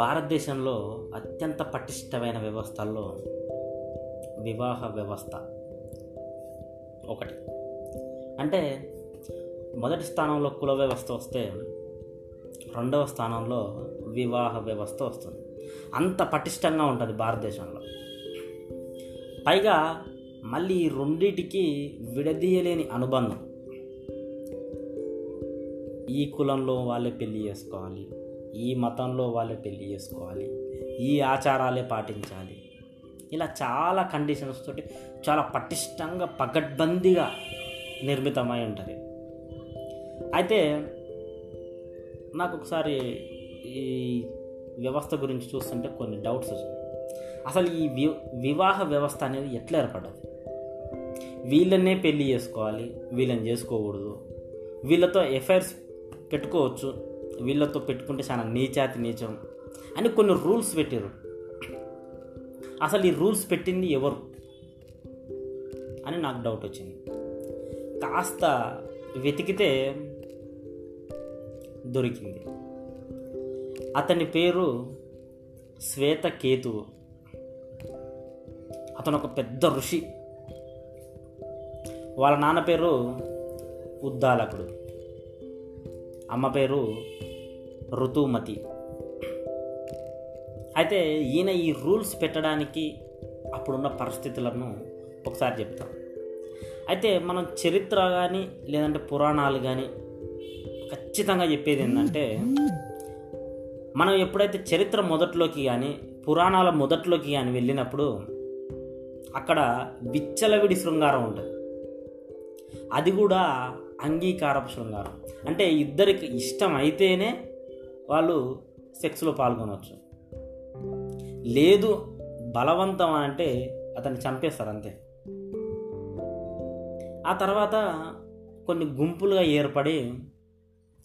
భారతదేశంలో అత్యంత పటిష్టమైన వ్యవస్థల్లో వివాహ వ్యవస్థ ఒకటి. అంటే మొదటి స్థానంలో కుల వ్యవస్థ వస్తే రెండవ స్థానంలో వివాహ వ్యవస్థ వస్తుంది. అంత పటిష్టంగా ఉంటుంది భారతదేశంలో. పైగా మళ్ళీ ఈ రెండిటికి విడదీయలేని అనుబంధం. ఈ కులంలో వాళ్ళే పెళ్ళి చేసుకోవాలి ఈ మతంలో వాళ్ళే పెళ్ళి చేసుకోవాలి ఈ ఆచారాలే పాటించాలి. ఇలా చాలా కండిషన్స్ తోటి చాలా పటిష్టంగా పగడ్బందీగా నిర్మితమై ఉంటుంది. అయితే నాకు ఒకసారి ఈ వ్యవస్థ గురించి చూస్తుంటే కొన్ని డౌట్స్ వచ్చాయి అసలు ఈ వి వివాహ వ్యవస్థ అనేది ఎట్లా ఏర్పడదు వీళ్ళనే పెళ్ళి చేసుకోవాలి వీళ్ళని చేసుకోకూడదు. వీళ్ళతో ఎఫైర్స్ పెట్టుకోవచ్చు వీళ్ళతో పెట్టుకుంటే చాలా నీచాతి నీచం అని కొన్ని రూల్స్ పెట్టారు అసలు ఈ రూల్స్ పెట్టింది ఎవరు అని నాకు డౌట్ వచ్చింది. కాస్త వెతికితే దొరికింది. అతని పేరు శ్వేతకేతువు అతను ఒక పెద్ద ఋషి. వాళ్ళ నాన్న పేరు ఉద్దాలకుడు. అమ్మ పేరు ఋతుమతి. అయితే ఈయన ఈ రూల్స్ పెట్టడానికి అప్పుడున్న పరిస్థితులను ఒకసారి చెప్తాం. అయితే మనం చరిత్ర కానీ లేదంటే పురాణాలు కానీ ఖచ్చితంగా చెప్పేది ఏంటంటే మనం ఎప్పుడైతే చరిత్ర మొదట్లోకి కానీ పురాణాల మొదట్లోకి కానీ వెళ్ళినప్పుడు అక్కడ విచ్చలవిడి శృంగారం ఉంటుంది అది కూడా అంగీకారపు శృంగారం. అంటే ఇద్దరికి ఇష్టం అయితేనే వాళ్ళు సెక్స్లో పాల్గొనవచ్చు లేదు బలవంతం అంటే అతన్ని చంపేస్తారు అంతే. ఆ తర్వాత కొన్ని గుంపులుగా ఏర్పడి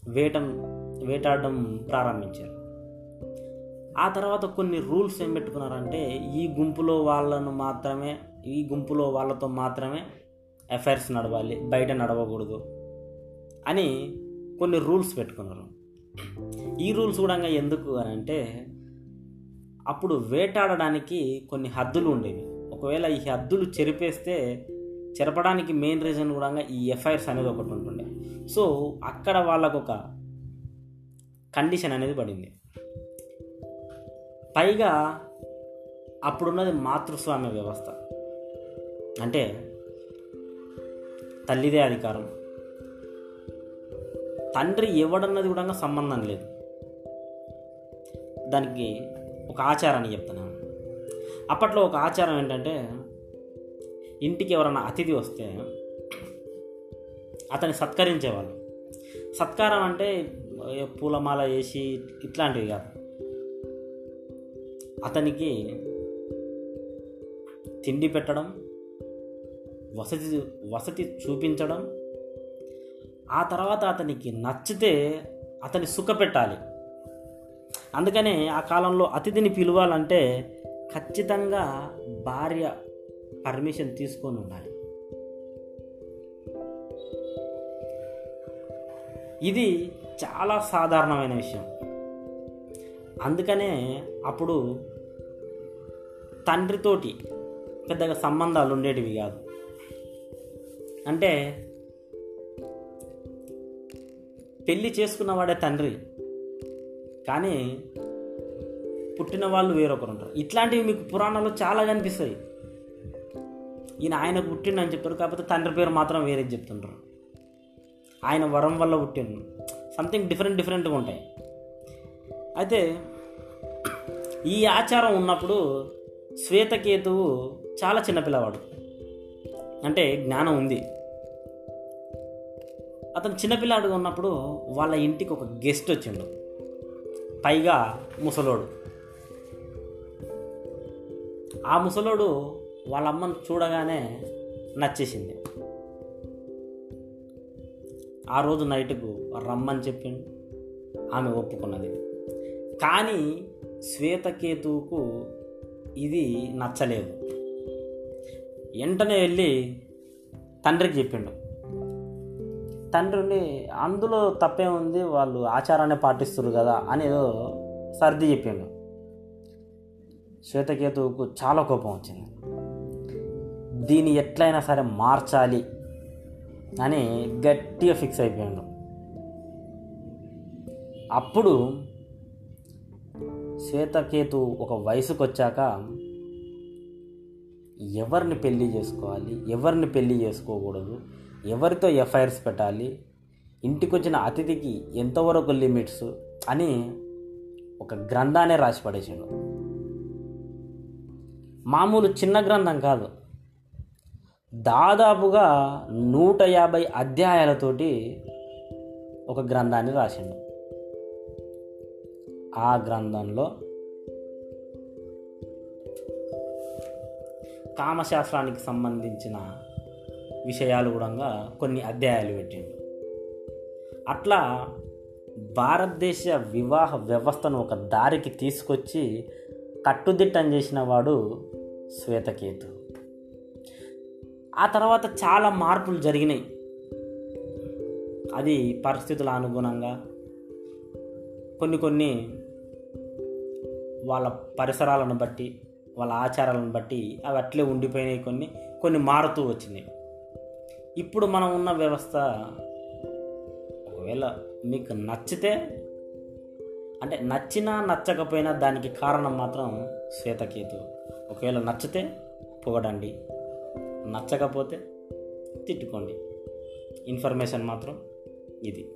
వేటం వేటాడడం ప్రారంభించారు. ఆ తర్వాత కొన్ని రూల్స్ ఏం పెట్టుకున్నారంటే ఈ గుంపులో వాళ్ళను మాత్రమే ఈ గుంపులో వాళ్ళతో మాత్రమే అఫైర్స్ నడవాలి బయట నడవకూడదు అని కొన్ని రూల్స్ పెట్టుకున్నారు. ఈ రూల్స్ కూడా ఎందుకు అని అంటే అప్పుడు వేటాడడానికి కొన్ని హద్దులు ఉండేవి. ఒకవేళ ఈ హద్దులు చెరిపేస్తే చెరపడానికి మెయిన్ రీజన్ కూడా ఈ ఎఫ్ఐఆర్స్ అనేది ఒకటి ఉంటుండే. సో అక్కడ వాళ్ళకు ఒక కండిషన్ అనేది పడింది. పైగా అప్పుడున్నది మాతృస్వామ్య వ్యవస్థ. అంటే తల్లిదే అధికారం. తండ్రి ఎవడన్నది కూడా సంబంధం లేదు. దానికి ఒక ఆచారాన్ని చెప్తున్నాను అప్పట్లో ఒక ఆచారం ఏంటంటే ఇంటికి ఎవరైనా అతిథి వస్తే అతన్ని సత్కరించేవాళ్ళు. సత్కారం అంటే పూలమాల వేసి ఇట్లాంటివి కాదు. అతనికి తిండి పెట్టడం వసతి వసతి చూపించడం ఆ తర్వాత అతనికి నచ్చితే అతని సుఖ పెట్టాలి అందుకనే ఆ కాలంలో అతిథిని పిలవాలంటే ఖచ్చితంగా భార్య పర్మిషన్ తీసుకొని ఉండాలి. ఇది చాలా సాధారణమైన విషయం. అందుకనే అప్పుడు తండ్రితోటి పెద్దగా సంబంధాలు ఉండేటివి కాదు. అంటే పెళ్ళి చేసుకున్నవాడే తండ్రి. కానీ పుట్టిన వాళ్ళు వేరొకరు ఉంటారు. ఇట్లాంటివి మీకు పురాణాల్లో చాలా కనిపిస్తాయి. ఈయన ఆయన పుట్టిండని చెప్పారు కాకపోతే తండ్రి పేరు మాత్రం వేరే చెప్తుంటారు. ఆయన వరం వల్ల పుట్టిండు. సంథింగ్ డిఫరెంట్ డిఫరెంట్గా ఉంటాయి. అయితే ఈ ఆచారం ఉన్నప్పుడు శ్వేతకేతువు చాలా చిన్నపిల్లవాడు అంటే జ్ఞానం ఉంది. అతను చిన్నపిల్లాడుగా ఉన్నప్పుడు వాళ్ళ ఇంటికి ఒక గెస్ట్ వచ్చిండు. పైగా ముసలోడు. ఆ ముసలోడు వాళ్ళ అమ్మను చూడగానే నచ్చేసింది. ఆ రోజు నైట్కు రమ్మని చెప్పిండు. ఆమె ఒప్పుకున్నది. కానీ శ్వేతకేతువుకు ఇది నచ్చలేదు. వెంటనే వెళ్ళి తండ్రికి చెప్పిండు. తండ్రిని అందులో తప్పే ఉంది వాళ్ళు ఆచారాన్ని పాటిస్తారు కదా అని ఏదో సర్ది చెప్పిండు. శ్వేతకేతువుకు చాలా కోపం వచ్చింది. దీన్ని ఎట్లయినా సరే మార్చాలి అని గట్టిగా ఫిక్స్ అయిపోయాడు. అప్పుడు శ్వేతకేతు ఒక వయసుకు వచ్చాక ఎవరిని పెళ్ళి చేసుకోవాలి ఎవరిని పెళ్ళి చేసుకోకూడదు ఎవరితో ఎఫ్ఐఆర్స్ పెట్టాలి? ఇంటికి వచ్చిన అతిథికి ఎంతవరకు లిమిట్స్? అని ఒక గ్రంథాన్ని రాసి పడేసాడు. మామూలు చిన్న గ్రంథం కాదు. దాదాపుగా నూట యాభై అధ్యాయాలతోటి ఒక గ్రంథాన్ని రాసిండు. ఆ గ్రంథంలో కామశాస్త్రానికి సంబంధించిన విషయాలు కూడా కొన్ని అధ్యాయాలు పెట్టిండు. అట్లా భారతదేశ వివాహ వ్యవస్థను ఒక దారికి తీసుకొచ్చి కట్టుదిట్టం చేసిన వాడు శ్వేతకేతు. ఆ తర్వాత చాలా మార్పులు జరిగినాయి. అది పరిస్థితుల అనుగుణంగా కొన్ని కొన్ని వాళ్ళ పరిసరాలను బట్టి వాళ్ళ ఆచారాలను బట్టి అవి అట్లే ఉండిపోయినాయి కొన్ని కొన్ని మారుతూ వచ్చినాయి. ఇప్పుడు మనం ఉన్న వ్యవస్థ ఒకవేళ మీకు నచ్చితే అంటే నచ్చినా నచ్చకపోయినా దానికి కారణం మాత్రం శ్వేతకేతు. ఒకవేళ నచ్చితే పొగడండి. నచ్చకపోతే తిట్టుకోండి. ఇన్ఫర్మేషన్ మాత్రం ఇది.